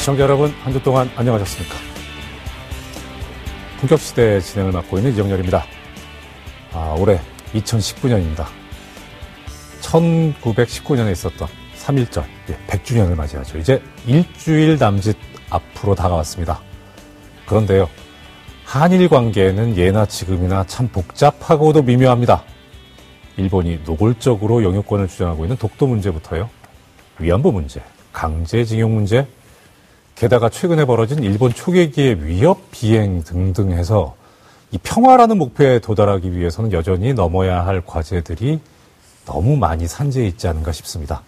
시청자 여러분, 한 주 동안 안녕하셨습니까? 본격시대 진행을 맡고 있는 이정열입니다. 아, 올해 2019년입니다. 1919년에 있었던 3.1절, 100주년을 맞이하죠. 이제 일주일 남짓 앞으로 다가왔습니다. 그런데요, 한일 관계는 예나 지금이나 참 복잡하고도 미묘합니다. 일본이 노골적으로 영유권을 주장하고 있는 독도 문제부터요, 위안부 문제, 강제징용 문제, 게다가 최근에 벌어진 일본 초계기의 위협 비행 등등 해서 이 평화라는 목표에 도달하기 위해서는 여전히 넘어야 할 과제들이 너무 많이 산재해 있지 않은가 싶습니다.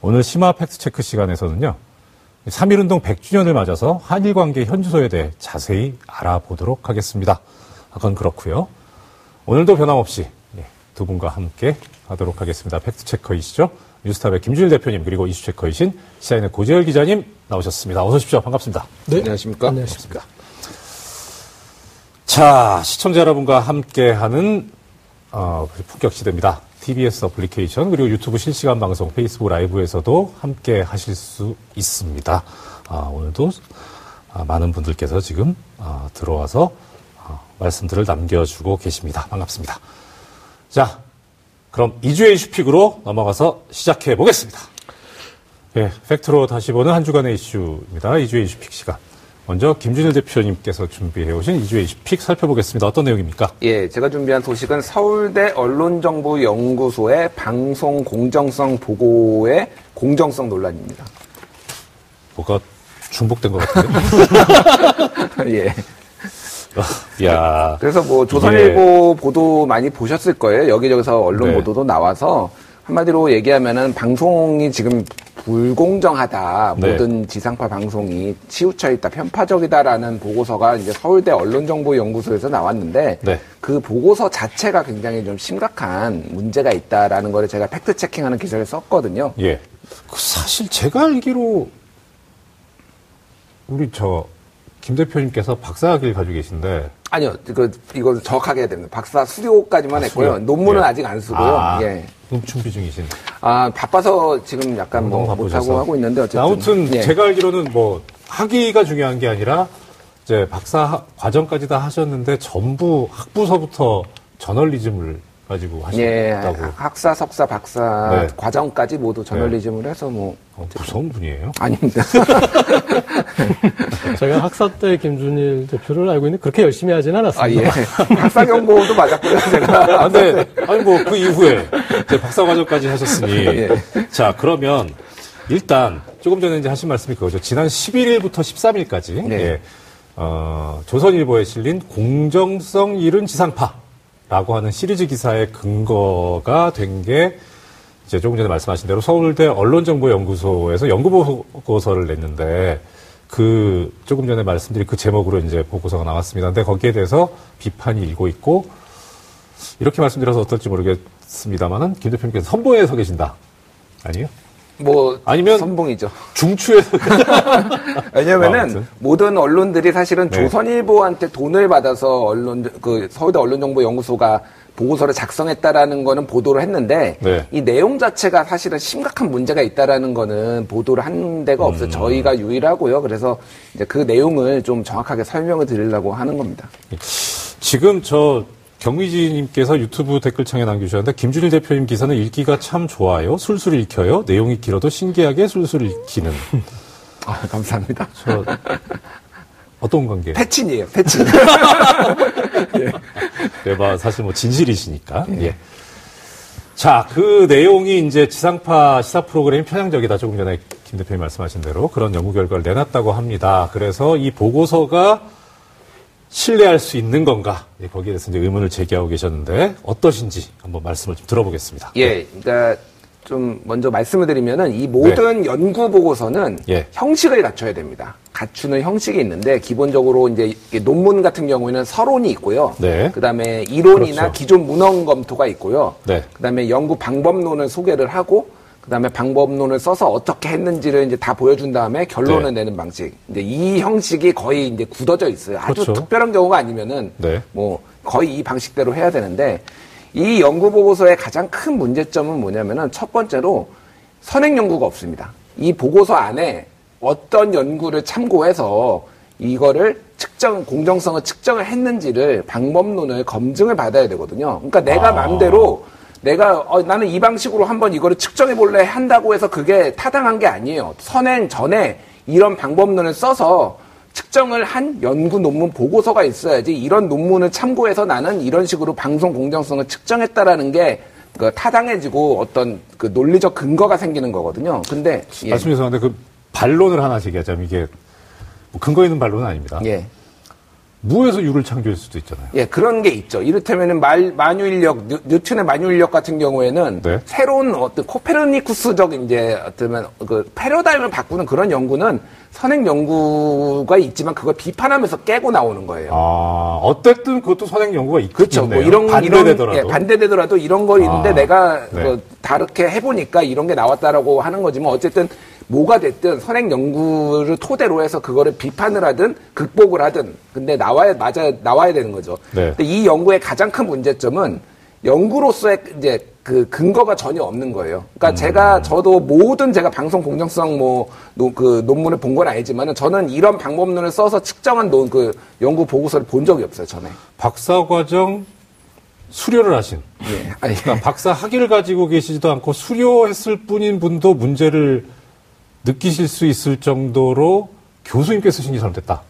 오늘 심화 팩트체크 시간에서는요. 3.1운동 100주년을 맞아서 한일 관계 현주소에 대해 자세히 알아보도록 하겠습니다. 그건 그렇고요. 오늘도 변함없이 예, 두 분과 함께 하도록 하겠습니다. 팩트체커이시죠? 뉴스탑의 김준일 대표님 그리고 이슈체커이신 시사인의 고재열 기자님 나오셨습니다. 어서 오십시오. 반갑습니다. 네. 안녕하십니까? 안녕하십니까. 자, 시청자 여러분과 함께하는 어, 품격 시대입니다. TBS 어플리케이션 그리고 유튜브 실시간 방송 페이스북 라이브에서도 함께 하실 수 있습니다. 아, 오늘도 아, 많은 분들께서 지금 아, 들어와서 아, 말씀들을 남겨주고 계십니다. 반갑습니다. 자, 그럼 2주의 이슈픽으로 넘어가서 시작해 보겠습니다. 예, 팩트로 다시 보는 한 주간의 이슈입니다. 2주의 이슈픽 시간. 먼저 김준일 대표님께서 준비해 오신 2주의 이슈픽 살펴보겠습니다. 어떤 내용입니까? 예, 제가 준비한 소식은 서울대 언론정보연구소의 방송 공정성 보고의 공정성 논란입니다. 뭐가 중복된 것 같은데? 예. 야. 그래서 뭐 조선일보 보도 많이 보셨을 거예요. 여기저기서 언론 네. 보도도 나와서 한마디로 얘기하면은 방송이 지금 불공정하다. 네. 모든 지상파 방송이 치우쳐 있다. 편파적이다라는 보고서가 이제 서울대 언론정보연구소에서 나왔는데 네. 그 보고서 자체가 굉장히 좀 심각한 문제가 있다라는 거를 제가 팩트 체킹하는 기사를 썼거든요. 예. 그 사실 제가 알기로 우리 저 김 대표님께서 박사학위를 가지고 계신데 아니요, 이거 이거 정확하게 해야 됩니다. 박사 수료까지만 아, 했고요. 논문은 예. 아직 안 쓰고요. 아, 예. 음, 준비 중이신. 아, 바빠서 지금 약간 뭐 바쁘셔서. 못하고 하고 있는데 어쨌든. 아무튼 예. 제가 알기로는 뭐 학위가 중요한 게 아니라 이제 박사 하- 과정까지 다 하셨는데 전부 학부서부터 저널리즘을 가지고 예, 하셨다고. 학사, 석사, 박사 네. 과정까지 모두 저널리즘을 해서 뭐 어, 무서운 분이에요. 아닙니다. 제가 학사 때 김준일 대표를 알고 있는데 그렇게 열심히 하진 아, 않았습니다. 예. 박사 경고도 맞았고요, 제가. 아, 근데, 아니, 뭐, 그 이후에, 이제 박사 과정까지 하셨으니. 예. 자, 그러면, 일단, 조금 전에 이제 하신 말씀이 그거죠. 지난 11일부터 13일까지, 네. 예, 어, 조선일보에 실린 공정성 잃은 지상파 라고 하는 시리즈 기사의 근거가 된 게, 이제 조금 전에 말씀하신 대로 서울대 언론정보연구소에서 연구보고서를 냈는데, 그, 조금 전에 말씀드린 그 제목으로 이제 보고서가 나왔습니다. 근데 거기에 대해서 비판이 일고 있고, 이렇게 말씀드려서 어떨지 모르겠습니다만은 김 대표님께서 선봉에 서 계신다. 아니요? 뭐 아니면- 선봉이죠. 중추에 서 왜냐면은 아무튼. 모든 언론들이 사실은 네. 조선일보한테 돈을 받아서 언론 그 서울대 언론정보연구소가 보고서를 작성했다라는 거는 보도를 했는데 네. 이 내용 자체가 사실은 심각한 문제가 있다라는 거는 보도를 한 데가 음. 없어요. 저희가 유일하고요. 그래서 이제 그 내용을 좀 정확하게 설명을 드리려고 하는 겁니다. 지금 저 경미지님께서 유튜브 댓글창에 남겨주셨는데 김준일 대표님 기사는 읽기가 참 좋아요. 술술 읽혀요. 내용이 길어도 신기하게 술술 읽히는. 아, 감사합니다. 저 어떤 관계? 패친이에요. 패친. 네, 뭐 사실 뭐 진실이시니까. 예. 자, 그 내용이 이제 지상파 시사 프로그램이 편향적이다. 조금 전에 김 대표님 말씀하신 대로 그런 연구 결과를 내놨다고 합니다. 그래서 이 보고서가 신뢰할 수 있는 건가? 예, 거기에 대해서 이제 의문을 제기하고 계셨는데 어떠신지 한번 말씀을 좀 들어보겠습니다. 예, 그러니까 좀 먼저 말씀을 드리면은 이 모든 연구 보고서는 예. 형식을 갖춰야 됩니다. 갖추는 형식이 있는데 기본적으로 이제 논문 같은 경우에는 서론이 있고요. 네. 그다음에 이론이나 그렇죠. 기존 문헌 검토가 있고요. 네. 그다음에 연구 방법론을 소개를 하고 그다음에 방법론을 써서 어떻게 했는지를 이제 다 보여준 다음에 결론을 네. 내는 방식. 이제 이 형식이 거의 이제 굳어져 있어요. 아주 그렇죠. 특별한 경우가 아니면은 네. 뭐 거의 이 방식대로 해야 되는데 이 연구 보고서의 가장 큰 문제점은 뭐냐면은 첫 번째로 선행 연구가 없습니다. 이 보고서 안에 어떤 연구를 참고해서 이거를 측정 공정성을 측정을 했는지를 방법론을 검증을 받아야 되거든요. 그러니까 내가 아. 마음대로 내가 어, 나는 이 방식으로 한번 이거를 측정해 볼래 한다고 해서 그게 타당한 게 아니에요. 선행 전에 이런 방법론을 써서 측정을 한 연구 논문 보고서가 있어야지 이런 논문을 참고해서 나는 이런 식으로 방송 공정성을 측정했다라는 게 그 타당해지고 어떤 그 논리적 근거가 생기는 거거든요. 근데 예. 말씀 죄송한데 그 반론을 하나 제기하자면 이게 뭐 근거 있는 반론은 아닙니다. 예. 무에서 유를 창조할 수도 있잖아요. 예, 그런 게 있죠. 이를테면은 말, 만유인력, 뉴, 뉴턴의 만유인력 같은 경우에는 네. 새로운 어떤 코페르니쿠스적 이제 어떤 그 패러다임을 바꾸는 그런 연구는 선행 연구가 있지만 그걸 비판하면서 깨고 나오는 거예요. 아, 어쨌든 그것도 선행 연구가 있, 그렇죠. 뭐. 이런 반대되더라도. 이런 예, 반대되더라도 이런 거 있는데 아, 내가 네. 그 다르게 해보니까 이런 게 나왔다라고 하는 거지만 어쨌든 뭐가 됐든 선행 연구를 토대로 해서 그거를 비판을 하든 극복을 하든 근데 나와야 맞아 나와야 되는 거죠. 네. 근데 이 연구의 가장 큰 문제점은 연구로서의 이제 그 근거가 전혀 없는 거예요. 그러니까 음. 제가 저도 모든 제가 방송 공정성 뭐 그 논문을 본 건 아니지만은 저는 이런 방법론을 써서 측정한 논, 그 연구 보고서를 본 적이 없어요. 전에. 박사 과정 수료를 하신. 예. 아니, 그러니까 박사 학위를 가지고 계시지도 않고 수료했을 뿐인 분도 문제를 느끼실 수 있을 정도로 교수님께 쓰신 게 잘못됐다.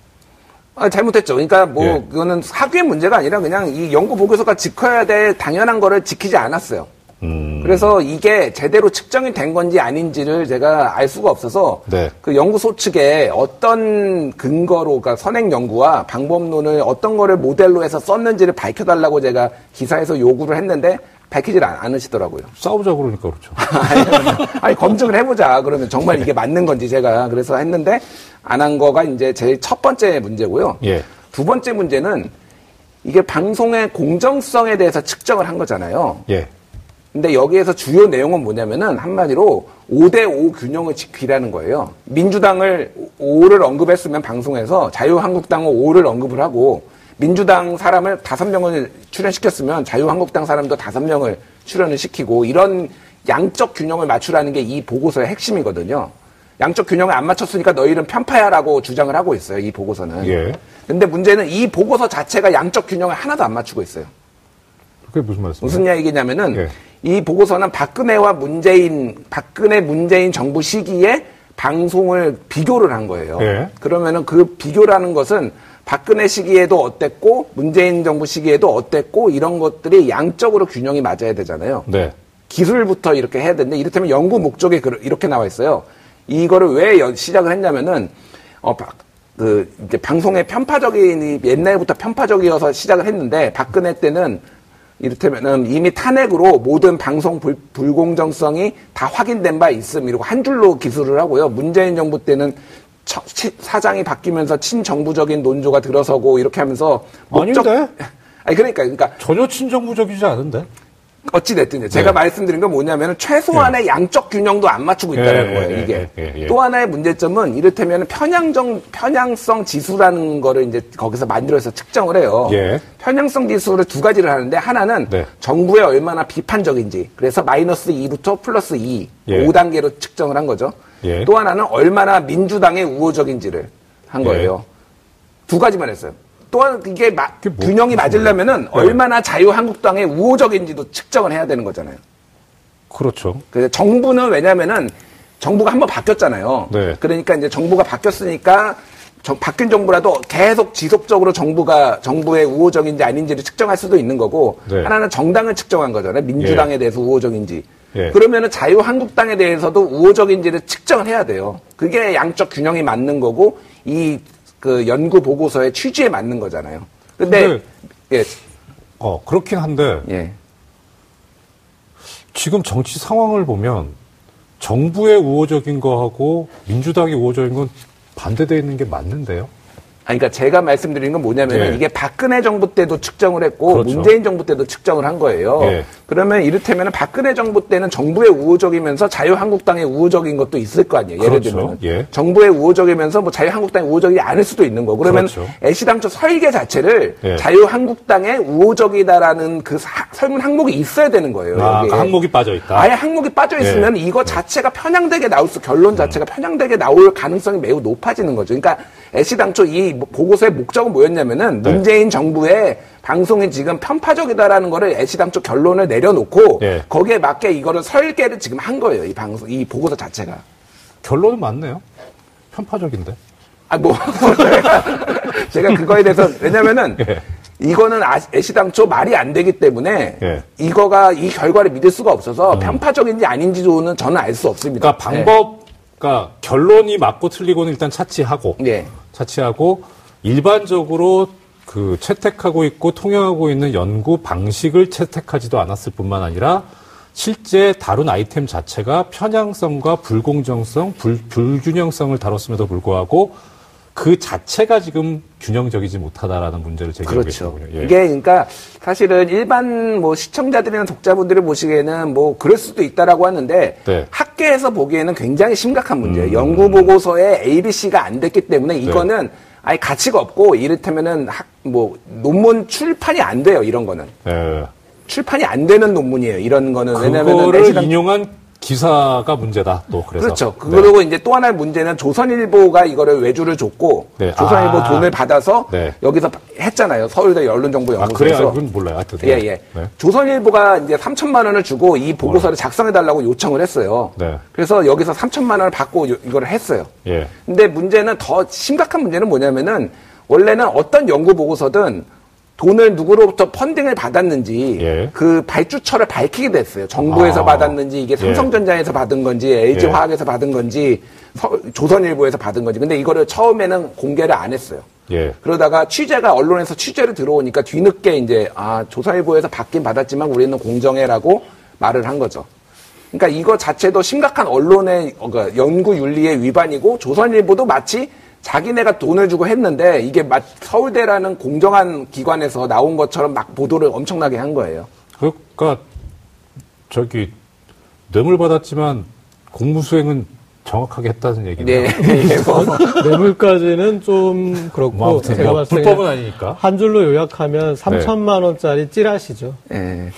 아, 잘못했죠. 그러니까 뭐 예. 그거는 학위의 문제가 아니라 그냥 이 연구 보고서가 지켜야 될 당연한 거를 지키지 않았어요. 음. 그래서 이게 제대로 측정이 된 건지 아닌지를 제가 알 수가 없어서 네. 그 연구소 측에 어떤 근거로 그러니까 선행 연구와 방법론을 어떤 거를 모델로 해서 썼는지를 밝혀달라고 제가 기사에서 요구를 했는데 밝히질 않- 않으시더라고요. 싸우자 그러니까 그렇죠. 아니, 아니, 검증을 해보자. 그러면 정말 이게 맞는 건지 제가 그래서 했는데 안 한 거가 이제 제일 첫 번째 문제고요. 예. 두 번째 문제는 이게 방송의 공정성에 대해서 측정을 한 거잖아요. 예. 근데 여기에서 주요 내용은 뭐냐면은 한마디로 5대5 균형을 지키라는 거예요. 민주당을 5를 언급했으면 방송에서 자유한국당은 5를 언급을 하고 민주당 사람을 5명을 출연시켰으면 자유한국당 사람도 5명을 출연을 시키고 이런 양적 균형을 맞추라는 게 이 보고서의 핵심이거든요. 양적 균형을 안 맞췄으니까 너희는 편파야라고 주장을 하고 있어요. 이 보고서는. 예. 근데 문제는 이 보고서 자체가 양적 균형을 하나도 안 맞추고 있어요. 그게 무슨 말씀이세요? 무슨 얘기냐면은 예. 이 보고서는 박근혜와 문재인 박근혜 문재인 정부 시기에 방송을 비교를 한 거예요. 예. 그러면은 그 비교라는 것은 박근혜 시기에도 어땠고 문재인 정부 시기에도 어땠고 이런 것들이 양적으로 균형이 맞아야 되잖아요. 네. 기술부터 이렇게 해야 되는데 이를테면 연구 목적에 그- 이렇게 나와 있어요. 이거를 왜 연- 시작을 했냐면은 어, 박- 그 이제 방송의 편파적인 옛날부터 편파적이어서 시작을 했는데 박근혜 때는 이를테면은 이미 탄핵으로 모든 방송 불, 불공정성이 다 확인된 바 있음 이러고 한 줄로 기술을 하고요. 문재인 정부 때는 사장이 바뀌면서 친정부적인 논조가 들어서고 이렇게 하면서 아닌데? 아니 그러니까 그러니까 전혀 친정부적이지 않은데? 어찌 됐든 제가 네. 말씀드린 건 뭐냐면 최소한의 양적 균형도 안 맞추고 있다는 예, 거예요 예, 이게 예, 예, 예. 또 하나의 문제점은 이를테면 편향정 편향성 지수라는 거를 이제 거기서 만들어서 측정을 해요 예. 편향성 지수를 두 가지를 하는데 하나는 네. 정부에 얼마나 비판적인지 그래서 마이너스 2부터 플러스 2 예. 5단계로 측정을 한 거죠 예. 또 하나는 얼마나 민주당에 우호적인지를 한 예. 거예요 두 가지만 했어요. 또한 이게 마- 뭐- 균형이 맞으려면은 네. 얼마나 자유한국당에 우호적인지도 측정을 해야 되는 거잖아요. 그렇죠. 그래서 정부는 왜냐면은 정부가 한 번 바뀌었잖아요. 네. 그러니까 이제 정부가 바뀌었으니까 정- 바뀐 정부라도 계속 지속적으로 정부가 정부의 우호적인지 아닌지를 측정할 수도 있는 거고 네. 하나는 정당을 측정한 거잖아요. 민주당에 대해서 우호적인지. 예. 그러면은 자유한국당에 대해서도 우호적인지를 측정을 해야 돼요. 그게 양적 균형이 맞는 거고 이 그 연구 보고서의 취지에 맞는 거잖아요. 근데, 근데- 예, 어, 그렇긴 한데, 예. 지금 정치 상황을 보면 정부의 우호적인 거하고 민주당의 우호적인 건 반대되어 있는 게 맞는데요? 아니, 그러니까 제가 말씀드리는 건 뭐냐면 예. 이게 박근혜 정부 때도 측정을 했고 그렇죠. 문재인 정부 때도 측정을 한 거예요. 예. 그러면 이를테면 박근혜 정부 때는 정부의 우호적이면서 자유한국당의 우호적인 것도 있을 거 아니에요. 예를 그렇죠. 들면 예. 정부의 우호적이면서 뭐 자유한국당의 우호적이 아닐 수도 있는 거고 그러면 그렇죠. 애시당초 설계 자체를 예. 자유한국당의 우호적이다라는 그 사- 설문 항목이 있어야 되는 거예요. 아. 그 항목이 빠져 있다. 아예 항목이 빠져 있으면 예. 이거 자체가 편향되게 나올 수 결론 자체가 편향되게 나올 가능성이 매우 높아지는 거죠. 그러니까 애시당초 이 보고서의 목적은 뭐였냐면은 네. 문재인 정부의 방송이 지금 편파적이다라는 거를 애시당초 결론을 내려놓고 예. 거기에 맞게 이거를 설계를 지금 한 거예요. 이 방송 이 보고서 자체가. 결론은 맞네요. 편파적인데. 아, 뭐, 제가, 그거에 대해서, 왜냐면은, 예. 이거는 아- 애시당초 말이 안 되기 때문에, 예. 음. 이거가, 이 결과를 믿을 수가 없어서, 편파적인지 아닌지는 저는 알 수 없습니다. 그러니까 방법, 그러니까 결론이 맞고 틀리고는 일단 차치하고, 예. 차치하고 일반적으로 그 채택하고 있고 통용하고 있는 연구 방식을 채택하지도 않았을 뿐만 아니라 실제 다룬 아이템 자체가 편향성과 불공정성, 불, 불균형성을 다뤘음에도 불구하고 그 자체가 지금 균형적이지 못하다라는 문제를 제기하고 그렇죠. 계시군요. 예. 이게 그러니까 사실은 일반 뭐 시청자들이나 독자분들이 보시기에는 뭐 그럴 수도 있다라고 하는데 네. 음. 학계에서 보기에는 굉장히 심각한 문제예요. 연구 보고서에 ABC가 안 됐기 때문에 이거는 아예 가치가 없고 이를테면은 학 뭐 논문 출판이 안 돼요. 이런 거는. 예. 출판이 안 되는 논문이에요. 이런 거는 왜냐면은 인용한 기사가 문제다. 또 그래서 그렇죠. 네. 그리고 이제 또 하나의 문제는 조선일보가 이거를 외주를 줬고 네. 조선일보 아. 돈을 받아서 네. 여기서 했잖아요. 서울대 아 언론정보연구소에서. 그래요? 그건 몰라요. 하여튼 예, 예. 네. 조선일보가 이제 3천만 원을 주고 이 보고서를 작성해 달라고 요청을 했어요. 네. 그래서 여기서 3천만 원을 받고 요- 이거를 했어요. 예. 근데 문제는 더 심각한 문제는 뭐냐면은 원래는 어떤 연구 보고서든 돈을 누구로부터 펀딩을 받았는지 예. 그 발주처를 밝히게 됐어요. 정부에서 아. 받았는지 이게 예. 삼성전자에서 받은 건지 LG 화학에서 받은 건지 서- 조선일보에서 받은 건지. 근데 이거를 처음에는 공개를 안 했어요. 예. 그러다가 취재가 언론에서 취재를 들어오니까 뒤늦게 이제 아 조선일보에서 받긴 받았지만 우리는 공정해라고 말을 한 거죠. 그러니까 이거 자체도 심각한 언론의 어, 그 연구 윤리의 위반이고 조선일보도 마치 자기네가 돈을 주고 했는데 이게 마- 서울대라는 공정한 기관에서 나온 것처럼 막 보도를 엄청나게 한 거예요. 그러니까 저기 뇌물 받았지만 공무 수행은 정확하게 했다는 얘기네요. 네. 예, 뭐. 뇌물까지는 좀 그렇고 뭐 제가 뭐 봤을 때 불법은 아니니까. 한 줄로 요약하면 3천만 원짜리 찌라시죠. 예.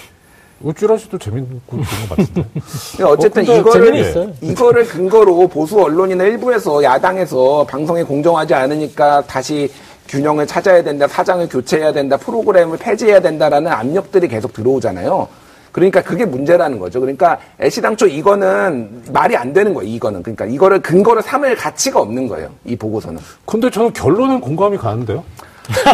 우쭈라시도 재밌고 좋은 것 같은데. 근데 어쨌든 어, 이거를 있어요. 이거를 근거로 보수 언론이나 일부에서 야당에서 방송이 공정하지 않으니까 다시 균형을 찾아야 된다, 사장을 교체해야 된다, 프로그램을 폐지해야 된다라는 압력들이 계속 들어오잖아요. 그러니까 그게 문제라는 거죠. 그러니까 애시당초 이거는 말이 안 되는 거예요. 이거는 그러니까 이거를 근거로 삼을 가치가 없는 거예요. 이 보고서는. 근데 저는 결론은 공감이 가는데요.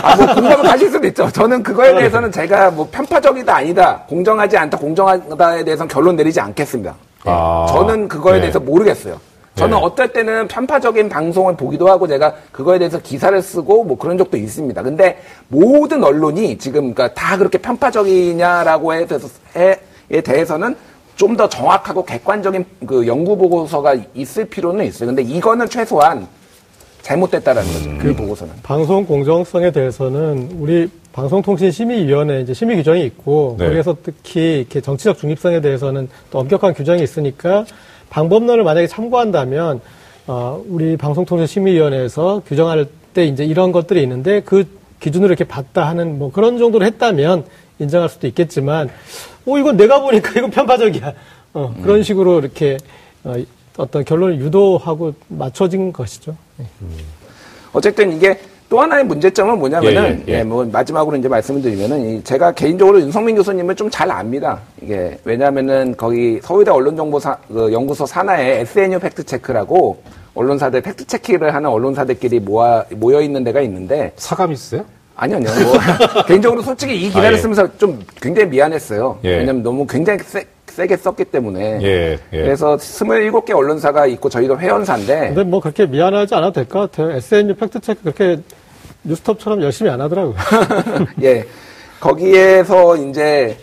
아, 뭐 공감을 가실 수도 있죠. 저는 그거에 대해서는 제가 뭐 편파적이다 아니다, 공정하지 않다, 공정하다에 대해서는 결론 내리지 않겠습니다. 예. 아, 저는 그거에 네. 대해서 모르겠어요. 저는 네. 어떨 때는 편파적인 방송을 보기도 하고 제가 그거에 대해서 기사를 쓰고 뭐 그런 적도 있습니다. 근데 모든 언론이 지금 그러니까 다 그렇게 편파적이냐라고 에 대해서, 에 대해서는 좀 더 정확하고 객관적인 그 연구 보고서가 있을 필요는 있어요. 근데 이거는 최소한 잘못됐다라는 거죠. 음. 그 보고서는. 방송 공정성에 대해서는 우리 방송통신심의위원회 이제 심의 규정이 있고 네. 거기에서 특히 이렇게 정치적 중립성에 대해서는 또 엄격한 규정이 있으니까 방법론을 만약에 참고한다면 어, 우리 방송통신심의위원회에서 규정할 때 이제 이런 것들이 있는데 그 기준으로 이렇게 봤다 하는 뭐 그런 정도로 했다면 인정할 수도 있겠지만 어 이건 내가 보니까 이건 편파적이야 어, 그런 식으로 이렇게 어, 어떤 결론을 유도하고 맞춰진 것이죠. 네. 어쨌든 이게 또 하나의 문제점은 뭐냐면은 예, 예, 예. 예, 뭐 마지막으로 이제 말씀을 드리면은 이 제가 개인적으로 윤성민 교수님을 좀 잘 압니다. 이게 왜냐하면은 거기 서울대 언론정보사 그 연구소 산하에 SNU 팩트 체크라고 언론사들 팩트 체크를 하는 언론사들끼리 모아 모여 있는 데가 있는데 사감 있어요? 아니요, 아니요. 뭐 개인적으로 솔직히 이 기사를 아, 예. 쓰면서 좀 굉장히 미안했어요. 예. 왜냐면 너무 굉장히 세, 세게 썼기 때문에. 예, 예. 그래서 27개 언론사가 있고 저희도 회원사인데 근데 뭐 그렇게 미안하지 않아도 될 것 같아요. SNU 팩트체크 그렇게 뉴스톱처럼 열심히 안 하더라고요. 예. 거기에서 이제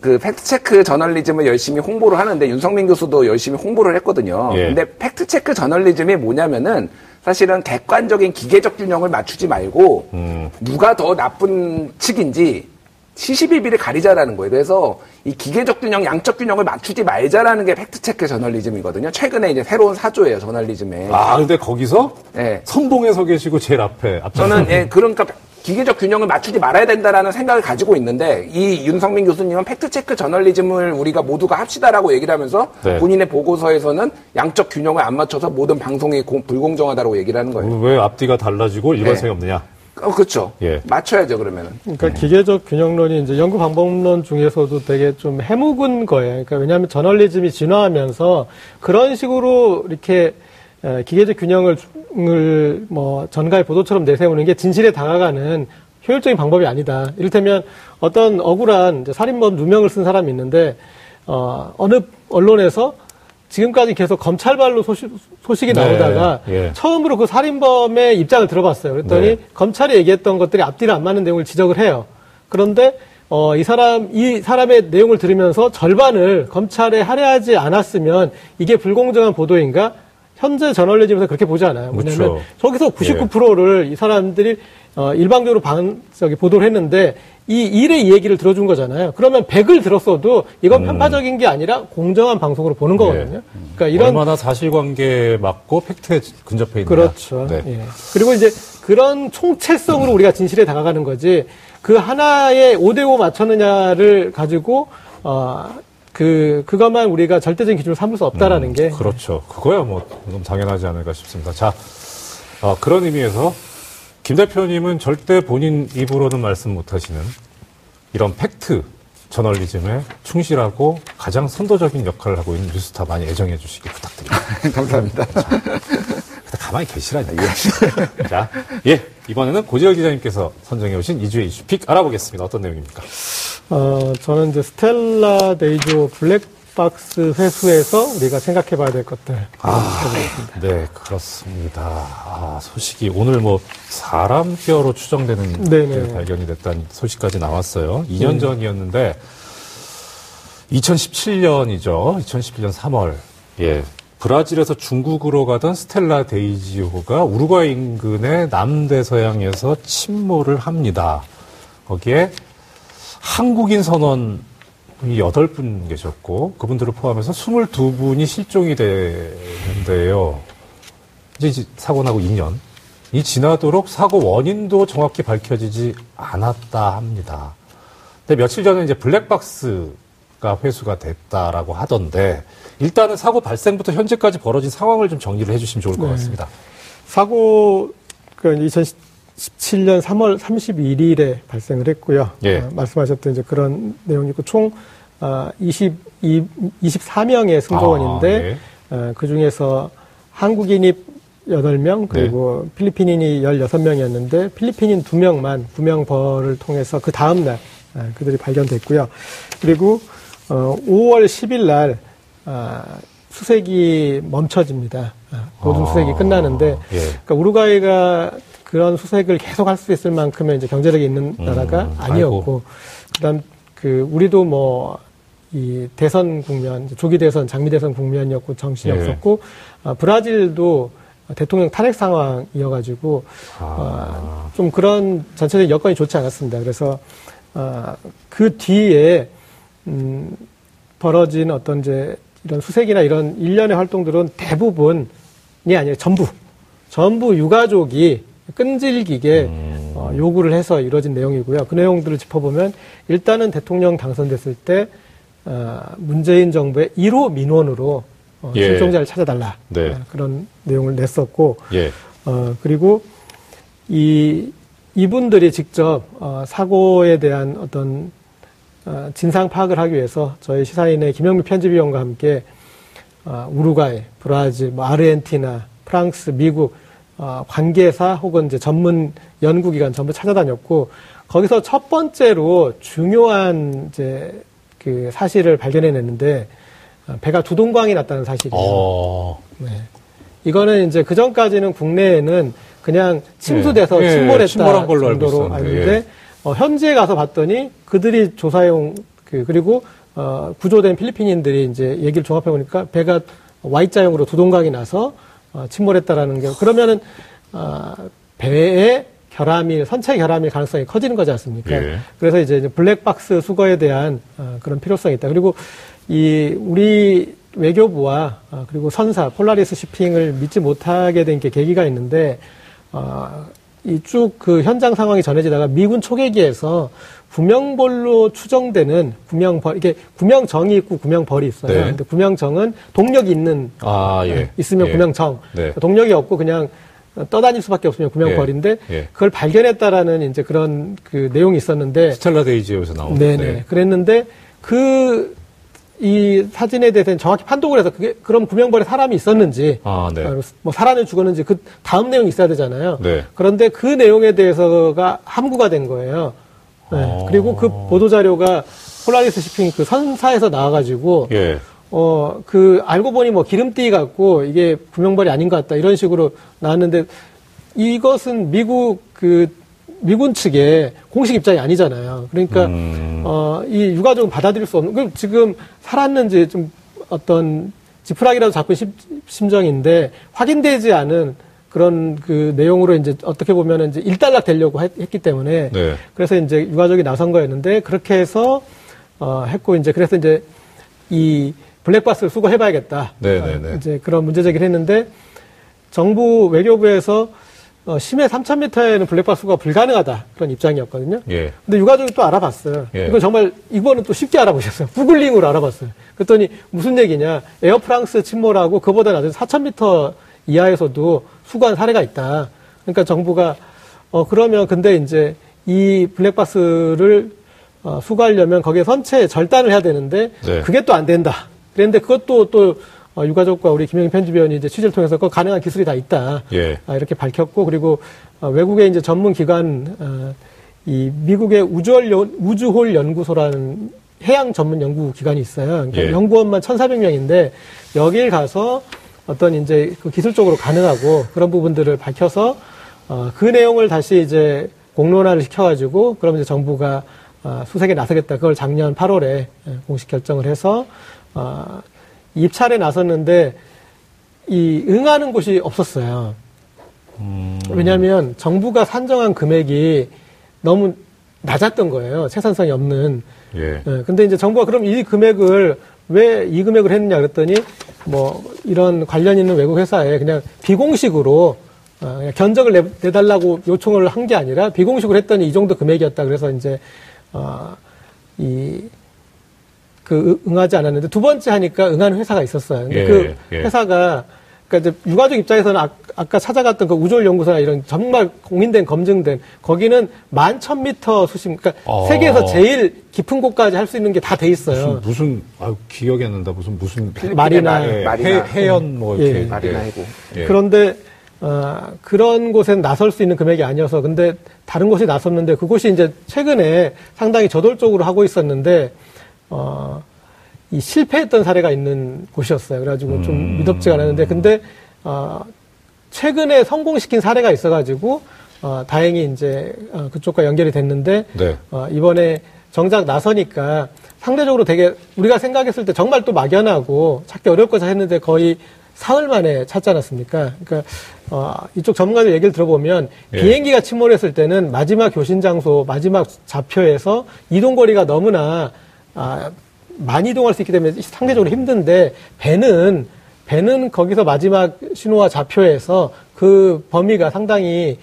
그 팩트체크 저널리즘을 열심히 홍보를 하는데 윤성민 교수도 열심히 홍보를 했거든요. 예. 근데 팩트체크 저널리즘이 뭐냐면은 사실은 객관적인 기계적 균형을 맞추지 말고 음. 누가 더 나쁜 측인지 시시비비를 가리자라는 거예요. 그래서 이 기계적 균형, 양적 균형을 맞추지 말자라는 게 팩트체크 저널리즘이거든요. 최근에 이제 새로운 사조예요, 저널리즘에. 아, 근데 거기서 예. 선봉에 서 계시고 제일 앞에 저는 예, 그러니까 기계적 균형을 맞추지 말아야 된다라는 생각을 가지고 있는데 이 윤성민 교수님은 팩트체크 저널리즘을 우리가 모두가 합시다라고 얘기를 하면서 네. 본인의 보고서에서는 양적 균형을 안 맞춰서 모든 방송이 공- 불공정하다고 얘기를 하는 거예요. 왜 앞뒤가 달라지고 일관성이 네. 없느냐? 어, 그렇죠. 예. 맞춰야죠 그러면은. 그러니까 기계적 균형론이 이제 연구 방법론 중에서도 되게 좀 해묵은 거예요. 그러니까 왜냐하면 저널리즘이 진화하면서 그런 식으로 이렇게 에, 기계적 균형을 을뭐 전가의 보도처럼 내세우는 게 진실에 다가가는 효율적인 방법이 아니다. 이를테면 어떤 억울한 이제 살인범 누명을 쓴 사람이 있는데 어, 어느 언론에서 지금까지 계속 검찰발로 소식, 소식이 네, 나오다가 예. 처음으로 그 살인범의 입장을 들어봤어요. 그랬더니 네. 검찰이 얘기했던 것들이 앞뒤를 안 맞는 내용을 지적을 해요. 그런데 어, 이 사람 이 사람의 내용을 들으면서 절반을 검찰에 할애하지 않았으면 이게 불공정한 보도인가? 현재 저널리즘에서 그렇게 보지 않아요. 그렇죠. 왜냐하면 저기서 99%를 이 사람들이 어, 일방적으로 방, 저기 보도를 했는데 이 일의 이 얘기를 들어준 거잖아요. 그러면 100을 들었어도 이건 편파적인 게 아니라 공정한 방송으로 보는 거거든요. 그러니까 이런 얼마나 사실관계에 맞고 팩트에 근접해 있느냐. 그렇죠. 네. 예. 그리고 이제 그런 총체성으로 우리가 진실에 다가가는 거지 그 하나의 5대5 맞췄느냐를 가지고 어, 그 그것만 우리가 절대적인 기준으로 삼을 수 없다라는 게 그렇죠. 그거야 뭐 당연하지 않을까 싶습니다. 자, 어, 그런 의미에서 김 대표님은 절대 본인 입으로는 말씀 못 하시는 이런 팩트 저널리즘에 충실하고 가장 선도적인 역할을 하고 있는 뉴스타파 많이 애정해 주시기 부탁드립니다. 감사합니다. 근데 가만히 계시라니까. 자, 예. 이번에는 고지열 기자님께서 선정해 오신 이 주의 이슈 pick 알아보겠습니다. 어떤 내용입니까? 어, 저는 이제 스텔라 데이지호 블랙 박스 회수에서 우리가 생각해 봐야 될 것들. 네, 그렇습니다. 아, 소식이 오늘 뭐 사람 뼈로 추정되는. 게 발견이 됐다는 소식까지 나왔어요. 2년 전이었는데 2017년이죠. 2017년 3월. 예. 브라질에서 중국으로 가던 스텔라 데이지호가 우루과이 인근의 남대서양에서 침몰을 합니다. 거기에 한국인 선원 이 8분 계셨고 그분들을 포함해서 22분이 실종이 되는데요. 이제 사고 나고 2년. 이 지나도록 사고 원인도 정확히 밝혀지지 않았다 합니다. 근데 며칠 전에 이제 블랙박스가 회수가 됐다라고 하던데 일단은 사고 발생부터 현재까지 벌어진 상황을 좀 정리를 해주시면 좋을 것 네. 같습니다. 사고 그 2017년 3월 31일에 발생을 했고요. 예. 어, 말씀하셨던 이제 그런 내용이 있고 총 어, 22, 24명의 승조원인데 아, 예. 그 중에서 한국인이 8명 그리고 네. 필리핀인이 16명이었는데 필리핀인 2명만 구명벌을 통해서 그 다음 날 아, 그들이 발견됐고요. 그리고 어, 5월 10일 날 아, 수색이 멈춰집니다. 아, 모든 아, 수색이 끝나는데 예. 그러니까 우루과이가 그런 수색을 계속 할 수 있을 만큼의 이제 경제력이 있는 나라가 음, 아니었고, 그다음 그 우리도 뭐 이 대선 국면, 조기 대선, 장미 대선 국면이었고 정신이 예. 없었고, 아, 브라질도 대통령 탄핵 상황이어가지고 아, 좀 그런 전체적인 여건이 좋지 않았습니다. 그래서 아, 그 뒤에 음, 벌어진 어떤 이제 이런 수색이나 이런 일련의 활동들은 대부분이 아니라 전부 전부 유가족이 끈질기게 어, 요구를 해서 이루어진 내용이고요. 그 내용들을 짚어보면 일단은 대통령 당선됐을 때 어, 문재인 정부의 1호 민원으로 어, 예. 실종자를 찾아달라 네. 어, 그런 내용을 냈었고 예. 어, 그리고 이, 이분들이 직접, 어, 사고에 대한 어떤, 어, 진상 파악을 하기 위해서 저희 시사인의 김영미 편집위원과 함께, 어, 우루과이, 브라질, 뭐 아르헨티나, 프랑스, 미국, 어, 관계사 혹은 이제 전문 연구기관 전부 찾아다녔고, 거기서 첫 번째로 중요한 이제 그 사실을 발견해냈는데, 어, 배가 두 동광이 났다는 사실이에요. 어, 네. 이거는 이제 그 전까지는 국내에는 그냥 침수돼서 예, 예, 침몰했다 침몰한 걸로 정도로 알는데 예. 어, 현지에 가서 봤더니 그들이 조사해온 그 그리고 어, 구조된 필리핀인들이 이제 얘기를 종합해 보니까 배가 Y자형으로 두 동강이 나서 어, 침몰했다라는 게 그러면은 어, 배에 결함일 선체 결함일 가능성이 커지는 거지 않습니까? 예. 그래서 이제 블랙박스 수거에 대한 어, 그런 필요성이 있다. 그리고 이 우리 외교부와 어, 그리고 선사 폴라리스 shipping을 믿지 못하게 된 게 계기가 있는데 어, 이쭉 그 현장 상황이 전해지다가 미군 초계기에서 구명벌로 추정되는 구명벌 이게 구명정이 있고 구명벌이 있어요. 네. 근데 구명정은 동력이 있는 아, 예. 있으면 예. 구명정, 네. 동력이 없고 그냥 떠다닐 수밖에 없으면 구명벌인데 예. 예. 그걸 발견했다라는 이제 그런 그 내용이 있었는데 스텔라 데이지에서 나온. 네네. 그랬는데 그 이 사진에 대해서는 정확히 판독을 해서 그게 그럼 구명벌에 사람이 있었는지 아, 네. 어, 뭐 사람이 죽었는지 그 다음 내용이 있어야 되잖아요. 네. 그런데 그 내용에 대해서가 함구가 된 거예요. 네. 아. 그리고 그 보도 자료가 폴라리스 시핑 그 선사에서 나와가지고 예. 어, 그, 알고 보니 뭐 기름띠 같고 이게 구명벌이 아닌 것 같다. 이런 식으로 나왔는데 이것은 미국 그, 미군 측의 공식 입장이 아니잖아요. 그러니까, 음. 어, 이 유가족은 받아들일 수 없는, 그럼 지금 살았는지 좀 어떤 지푸라기라도 잡고 심, 심정인데 확인되지 않은 그런 그 내용으로 이제 어떻게 보면 이제 일단락 되려고 했, 기 때문에 네. 그래서 이제 유가족이 나선 거였는데 그렇게 해서 어, 했고 이제 그래서 이제 이 블랙박스를 수거해봐야겠다. 네, 네, 네. 어, 이제 그런 문제 제기를 했는데 정부 외교부에서 어, 심해 3,000m에는 블랙박스가 불가능하다 그런 입장이었거든요. 예. 근데 유가족이 또 알아봤어요. 예. 이건 정말 이거는 또 쉽게 알아보셨어요. 구글링으로 알아봤어요. 그랬더니 무슨 얘기냐? 에어프랑스 침몰하고 그보다 낮은 4,000m 이하에서도 수거한 사례가 있다. 그러니까 정부가 어 그러면 근데 이제 이 블랙박스를 어, 수거하려면 거기에 선체 절단을 해야 되는데 네. 그게 또 안 된다. 그런데 그것도 또 어, 유가족과 우리 김영희 편집위원이 이제 취재를 통해서 그 가능한 기술이 다 있다. 예. 아, 이렇게 밝혔고 그리고 어, 외국의 이제 전문 기관 어, 이 미국의 우주홀, 연- 우주홀 연구소라는 해양 전문 연구 기관이 있어요. 그러니까 예. 연구원만 1,400명인데 여길 가서 어떤 이제 그 기술적으로 가능하고 그런 부분들을 밝혀서 어, 그 내용을 다시 이제 공론화를 시켜가지고 그럼 이제 정부가 어, 수색에 나서겠다. 그걸 작년 8월에 예, 공식 결정을 해서 어, 입찰에 나섰는데 이 응하는 곳이 없었어요. 왜냐하면 정부가 산정한 금액이 너무 낮았던 거예요. 생산성이 없는. 예. 예, 근데 이제 정부가 그럼 이 금액을 왜 이 금액을 했느냐 그랬더니 뭐 이런 관련 있는 외국 회사에 그냥 비공식으로 어, 그냥 견적을 내, 내달라고 요청을 한 게 아니라 비공식으로 했더니 이 정도 금액이었다. 그래서 이제 어, 이 그 응하지 않았는데 두 번째 하니까 응하는 회사가 있었어요. 근데 예, 그 예. 회사가 그러니까 이제 유가족 입장에서는 아, 까 찾아갔던 그 우주홀 연구소나 이런 정말 공인된 검증된 거기는 만 천 미터 수심 그러니까 아. 세계에서 제일 깊은 곳까지 할 수 있는 게 다 돼 있어요. 무슨, 무슨, 아유, 기억이 안 난다. 무슨, 무슨. 말이나 예, 말이나. 해, 해연 뭐, 이렇게. 예. 말이나 해고. 예. 그런데 어, 그런 곳엔 나설 수 있는 금액이 아니어서 근데 다른 곳이 나섰는데 그곳이 이제 최근에 상당히 저돌적으로 하고 있었는데 어, 이 실패했던 사례가 있는 곳이었어요. 그래가지고 좀 믿업지가 않았는데 근데 어, 최근에 성공시킨 사례가 있어가지고 어, 다행히 이제 어, 그쪽과 연결이 됐는데 네. 어, 이번에 정작 나서니까 상대적으로 되게 우리가 생각했을 때 정말 또 막연하고 찾기 어려울 거다 했는데 거의 사흘 만에 찾지 않았습니까? 그러니까 어, 이쪽 전문가들 얘기를 들어보면 예. 비행기가 침몰했을 때는 마지막 교신 장소, 마지막 좌표에서 이동 거리가 너무나 아, 많이 이동할 수 있기 때문에 상대적으로 힘든데 배는 배는 거기서 마지막 신호와 좌표에서 그 범위가 상당히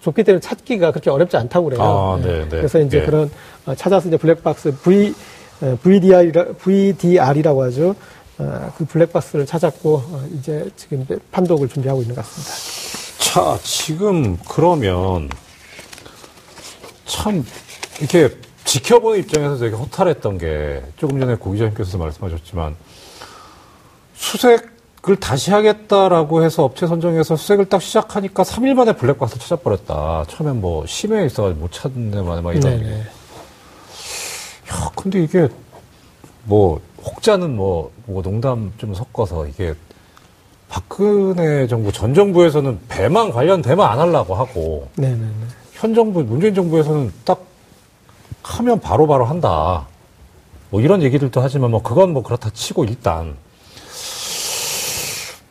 좁기 때문에 찾기가 그렇게 어렵지 않다고 그래요. 아, 예. 네, 네. 그래서 이제 예. 그런 어, 찾아서 이제 블랙박스 V 에, VDR이라, VDR이라고 하죠. 어, 그 블랙박스를 찾았고 어, 이제 지금 이제 판독을 준비하고 있는 것 같습니다. 자, 지금 그러면 참 이렇게 지켜보는 입장에서 되게 허탈했던 게 조금 전에 고 기자님께서 말씀하셨지만 수색을 다시 하겠다라고 해서 업체 선정해서 수색을 딱 시작하니까 3일 만에 블랙박스 찾아버렸다. 처음엔 뭐 심해에 있어가지고 못 찾는 만에 막 이런. 야, 근데 이게 뭐 혹자는 뭐, 뭐 농담 좀 섞어서 이게 박근혜 정부 전 정부에서는 배만 관련되면 안 하려고 하고 네네네. 현 정부 문재인 정부에서는 딱 하면 바로 바로 한다. 뭐 이런 얘기들도 하지만 뭐 그건 뭐 그렇다 치고 일단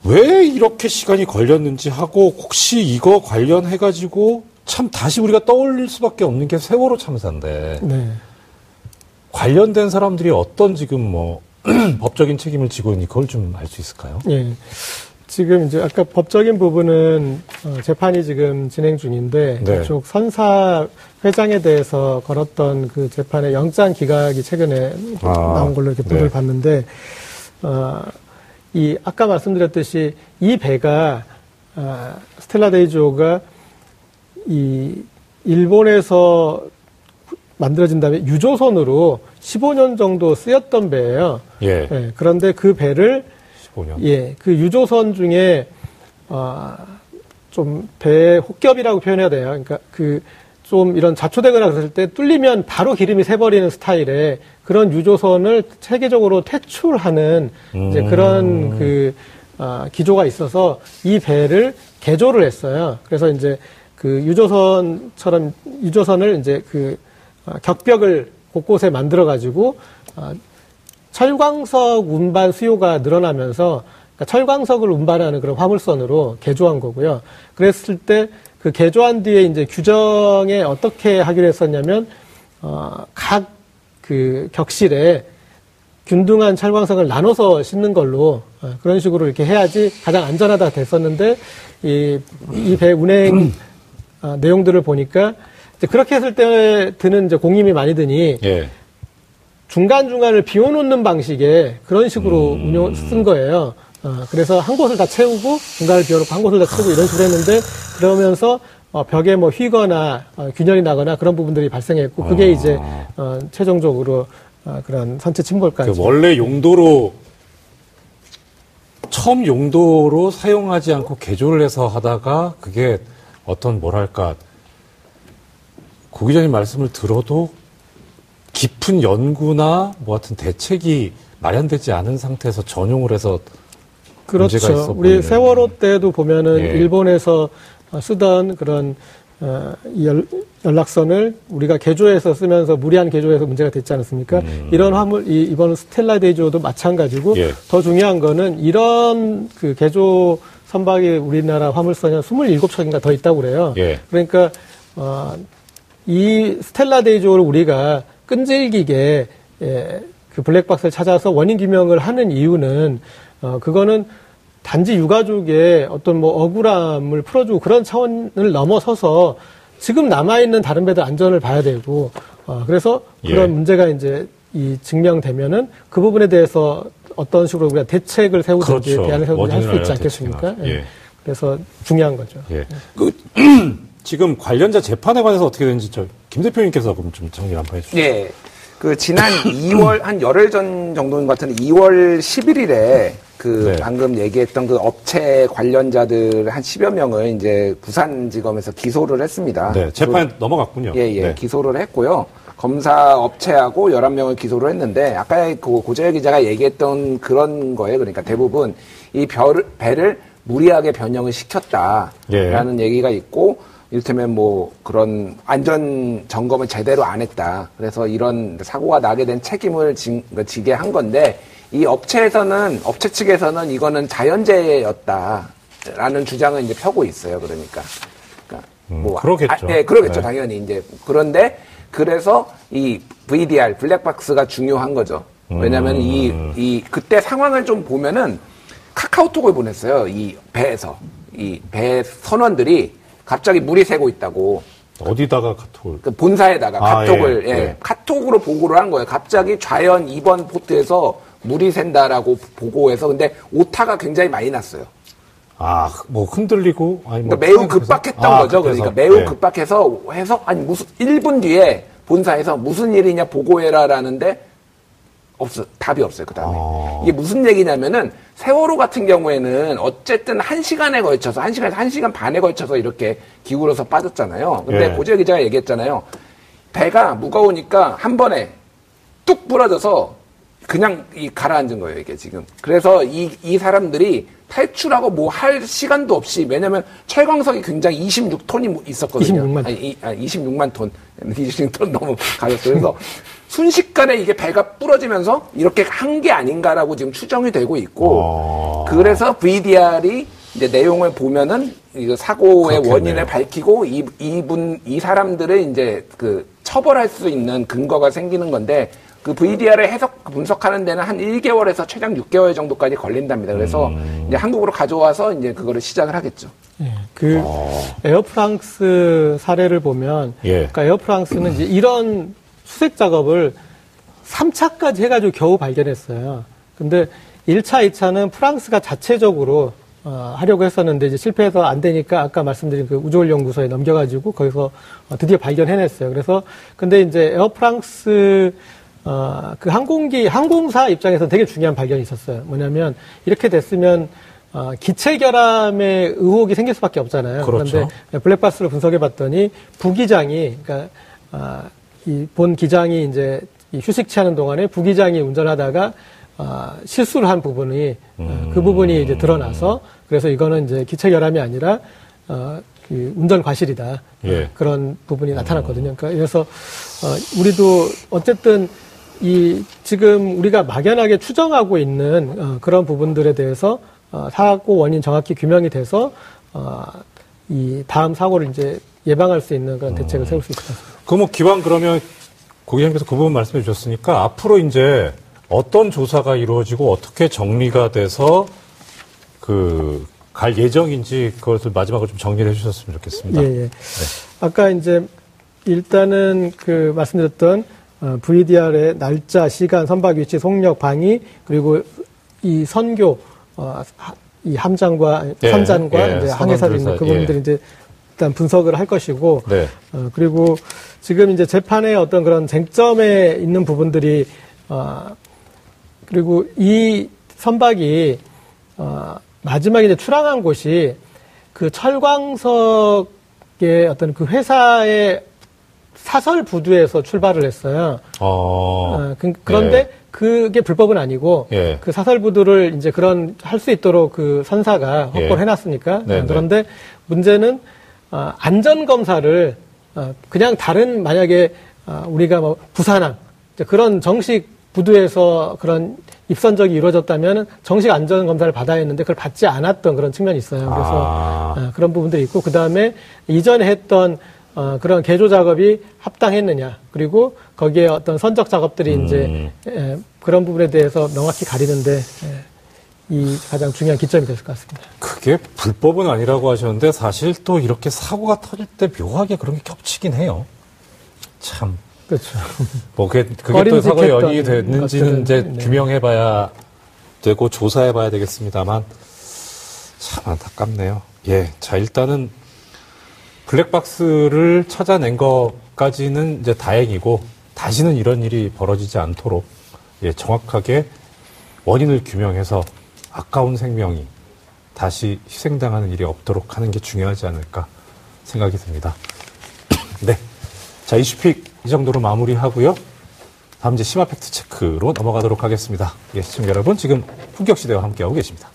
왜 이렇게 시간이 걸렸는지 하고 혹시 이거 관련해 가지고 참 다시 우리가 떠올릴 수밖에 없는 게 세월호 참사인데 네. 관련된 사람들이 어떤 지금 뭐 법적인 책임을 지고 있는지 그걸 좀 알 수 있을까요? 예. 지금 이제 아까 법적인 부분은 어, 재판이 지금 진행 중인데 네. 그쪽 선사 회장에 대해서 걸었던 그 재판의 영장 기각이 최근에 아, 나온 걸로 이렇게 보도를 네. 봤는데 어, 이 아까 말씀드렸듯이 이 배가 아, 스텔라 데이조가 이 일본에서 만들어진 다음에 유조선으로 15년 정도 쓰였던 배예요. 예. 예, 그런데 그 배를 15년. 예, 그 유조선 중에 아, 좀 배의 혹겹이라고 표현해야 돼요. 그러니까 그 좀 이런 자초되거나 그랬을 때 뚫리면 바로 기름이 새버리는 스타일의 그런 유조선을 체계적으로 퇴출하는 이제 음. 그런 그 아, 기조가 있어서 이 배를 개조를 했어요. 그래서 이제 그 유조선처럼 유조선을 이제 그 아, 격벽을 곳곳에 만들어 가지고 아, 철광석 운반 수요가 늘어나면서 그러니까 철광석을 운반하는 그런 화물선으로 개조한 거고요. 그랬을 때 그 개조한 뒤에 이제 규정에 어떻게 하기로 했었냐면 어, 각 그 격실에 균등한 철광석을 나눠서 싣는 걸로 어, 그런 식으로 이렇게 해야지 가장 안전하다 됐었는데 이 이 배 운행 아, 내용들을 보니까 이제 그렇게 했을 때 드는 이제 공임이 많이 드니 예. 중간중간을 비워놓는 방식의 그런 식으로 음. 운영, 쓴 거예요. 어, 그래서 한 곳을 다 채우고 중간을 비워놓고 한 곳을 다 채우고 이런 식으로 했는데 그러면서 어, 벽에 뭐 휘거나 어, 균열이 나거나 그런 부분들이 발생했고 그게 아. 이제 어, 최종적으로 어, 그런 선체 침몰까지. 그 원래 용도로 처음 용도로 사용하지 않고 개조를 해서 하다가 그게 어떤 뭐랄까 고 기자님 말씀을 들어도 깊은 연구나 뭐 같은 대책이 마련되지 않은 상태에서 전용을 해서 문제가 있어 그렇죠. 우리. 세월호 때도 보면은 예. 일본에서 어, 쓰던 그런 어, 이 연, 연락선을 우리가 개조해서 쓰면서 무리한 개조해서 문제가 됐지 않았습니까? 이런 화물 이, 이번 스텔라 데이조도 마찬가지고 음. 예. 더 중요한 거는 이런 그 개조 선박이 우리나라 화물선이 한 27척인가 더 있다고 그래요. 예. 그러니까 어, 이 스텔라 데이조를 우리가 끈질기게 예, 그 블랙박스를 찾아서 원인 규명을 하는 이유는 어, 그거는 단지 유가족의 어떤 뭐 억울함을 풀어주고 그런 차원을 넘어서서 지금 남아있는 다른 배들 안전을 봐야 되고 어, 그래서 그런 예. 문제가 이제 이 증명되면은 그 부분에 대해서 어떤 식으로 우리가 대책을 세우든지 그렇죠. 대안을 세우든지 할 수 있지 않겠습니까? 대책이나. 예. 그래서 중요한 거죠. 예. 그 지금 관련자 재판에 관해서 어떻게 되는지 저 김 대표님께서 그럼 좀 정리 한번 해주시죠. 예. 그 지난 2월 한 열흘 전 정도인 것 같은데 2월 11일에 그 네. 방금 얘기했던 그 업체 관련자들 한 10여 명을 이제 부산지검에서 기소를 했습니다. 네, 재판에 넘어갔군요. 예, 예. 네. 기소를 했고요. 검사 업체하고 11명을 기소를 했는데 아까 그 고재열 기자가 얘기했던 그런 거예요. 그러니까 대부분 이 별, 배를 무리하게 변형을 시켰다라는 예. 얘기가 있고 이를테면 뭐 그런 안전 점검을 제대로 안 했다. 그래서 이런 사고가 나게 된 책임을 지, 지게 한 건데 이 업체에서는 업체 측에서는 이거는 자연재해였다라는 주장을 이제 펴고 있어요. 그러니까. 그러니까 음, 그러겠죠. 아, 네, 그러겠죠. 네. 당연히 이제 그런데 그래서 이 VDR 블랙박스가 중요한 거죠. 왜냐하면 이, 음. 이 그때 상황을 좀 보면은 카카오톡을 보냈어요. 이 배에서 이 배 선원들이 갑자기 물이 새고 있다고 어디다가 카톡을 그 본사에다가 아, 카톡을 예, 예, 예. 카톡으로 보고를 한 거예요. 갑자기 좌연 2번 포트에서 물이 샌다라고 보고해서 근데 오타가 굉장히 많이 났어요. 아, 뭐 흔들리고 아니 뭐 그러니까 매우? 급박했던 아, 거죠. 급해서. 그러니까 매우 네. 급박해서 해서 아니 무슨 1분 뒤에 본사에서 무슨 일이냐 보고해라라는데 없어 답이 없어요. 그 다음에 아. 이게 무슨 얘기냐면은 세월호 같은 경우에는 어쨌든 한 시간에 걸쳐서 한 시간에서 한 시간 반에 걸쳐서 이렇게 기울어서 빠졌잖아요. 근데 예. 고재 기자가 얘기했잖아요. 배가 무거우니까 한 번에 뚝 부러져서 그냥 이 가라앉은 거예요, 이게 지금. 그래서 이, 이 사람들이 탈출하고 뭐 할 시간도 없이, 왜냐면 철광석이 굉장히 26톤이 있었거든요. 26만. 아니, 이, 아니, 26만 톤. 26톤 너무 가졌어요. 그래서 순식간에 이게 배가 부러지면서 이렇게 한 게 아닌가라고 지금 추정이 되고 있고, 어. 그래서 VDR이 이제 내용을 보면은 이거 사고의 그렇겠네요. 원인을 밝히고 이, 이분 이 사람들을 이제 그 처벌할 수 있는 근거가 생기는 건데 그 VDR을 해석 분석하는 데는 한 1개월에서 최장 6개월 정도까지 걸린답니다. 그래서 음. 이제 한국으로 가져와서 이제 그거를 시작을 하겠죠. 예, 그 에어프랑스 사례를 보면 예. 그러니까 에어프랑스는 이제 이런 수색 작업을 3차까지 해 가지고 겨우 발견했어요. 근데 1차, 2차는 프랑스가 자체적으로 어, 하려고 했었는데 이제 실패해서 안 되니까 아까 말씀드린 그 우주월 연구소에 넘겨가지고 거기서 어, 드디어 발견해냈어요. 그래서 근데 이제 에어프랑스 어, 그 항공기 항공사 입장에서 되게 중요한 발견이 있었어요. 뭐냐면 이렇게 됐으면 어, 기체 결함의 의혹이 생길 수밖에 없잖아요. 그렇죠. 런데 블랙박스를 분석해 봤더니 부기장이 그러니까 아, 이본 기장이 이제 이 휴식 취하는 동안에 부기장이 운전하다가 아, 실수를 한 부분이 어, 그 부분이 이제 드러나서 그래서 이거는 이제 기체 결함이 아니라 어, 그 운전 과실이다 예. 어, 그런 부분이 나타났거든요. 그러니까 그래서 어, 우리도 어쨌든 이 지금 우리가 막연하게 추정하고 있는 어, 그런 부분들에 대해서 어, 사고 원인 정확히 규명이 돼서 어, 이 다음 사고를 이제 예방할 수 있는 그런 대책을 세울 수 있을 것 같습니다. 그뭐 기왕 그러면 고객님께서 그 부분 말씀해 주셨으니까 앞으로 이제 어떤 조사가 이루어지고 어떻게 정리가 돼서 그 갈 예정인지 그것을 마지막으로 좀 정리를 해 주셨으면 좋겠습니다. 예, 예. 아까 이제 일단은 그 말씀드렸던 어, VDR의 날짜, 시간, 선박 위치, 속력, 방위 그리고 이 선교 어, 하- 이 함장과 예, 선장과 예, 이제 항해사를 있는 그 부분들이 이제 일단 분석을 할 것이고 네. 어, 그리고 지금 이제 재판의 어떤 그런 쟁점에 있는 부분들이 어, 그리고 이 선박이 어, 마지막에 이제 출항한 곳이 그 철광석의 어떤 그 회사의 사설 부두에서 출발을 했어요. 어, 어, 그, 런데 예. 그게 불법은 아니고 예. 그 사설 부두를 이제 그런 할 수 있도록 그 선사가 확보를 예. 해놨으니까 네, 어, 그런데 문제는 어, 안전 검사를 어, 그냥 다른 만약에 어, 우리가 뭐 부산항 이제 그런 정식 부두에서 그런 입선적이 이루어졌다면 정식 안전 검사를 받아야 했는데 그걸 받지 않았던 그런 측면이 있어요. 그래서 아. 어, 그런 부분들이 있고 그 다음에 이전에 했던 어, 그런 개조 작업이 합당했느냐 그리고 거기에 어떤 선적 작업들이 음. 이제 에, 그런 부분에 대해서 명확히 가리는데 에, 이 가장 중요한 기점이 될 것 같습니다. 그게 불법은 아니라고 하셨는데 사실 또 이렇게 사고가 터질 때 묘하게 그런 게 겹치긴 해요. 참. 그렇죠. 뭐 그게, 그게 또 사고 연이 됐는지는 것들은, 이제 네. 규명해봐야 되고 조사해봐야 되겠습니다만 참 안타깝네요. 예, 자 일단은 블랙박스를 찾아낸 것까지는 이제 다행이고 다시는 이런 일이 벌어지지 않도록 예, 정확하게 원인을 규명해서 아까운 생명이 다시 희생당하는 일이 없도록 하는 게 중요하지 않을까 생각이 듭니다. 네. 자, 이슈픽 이 정도로 마무리하고요. 다음 이제 심화 팩트 체크로 넘어가도록 하겠습니다. 예, 시청자 여러분, 지금 품격 시대와 함께하고 계십니다.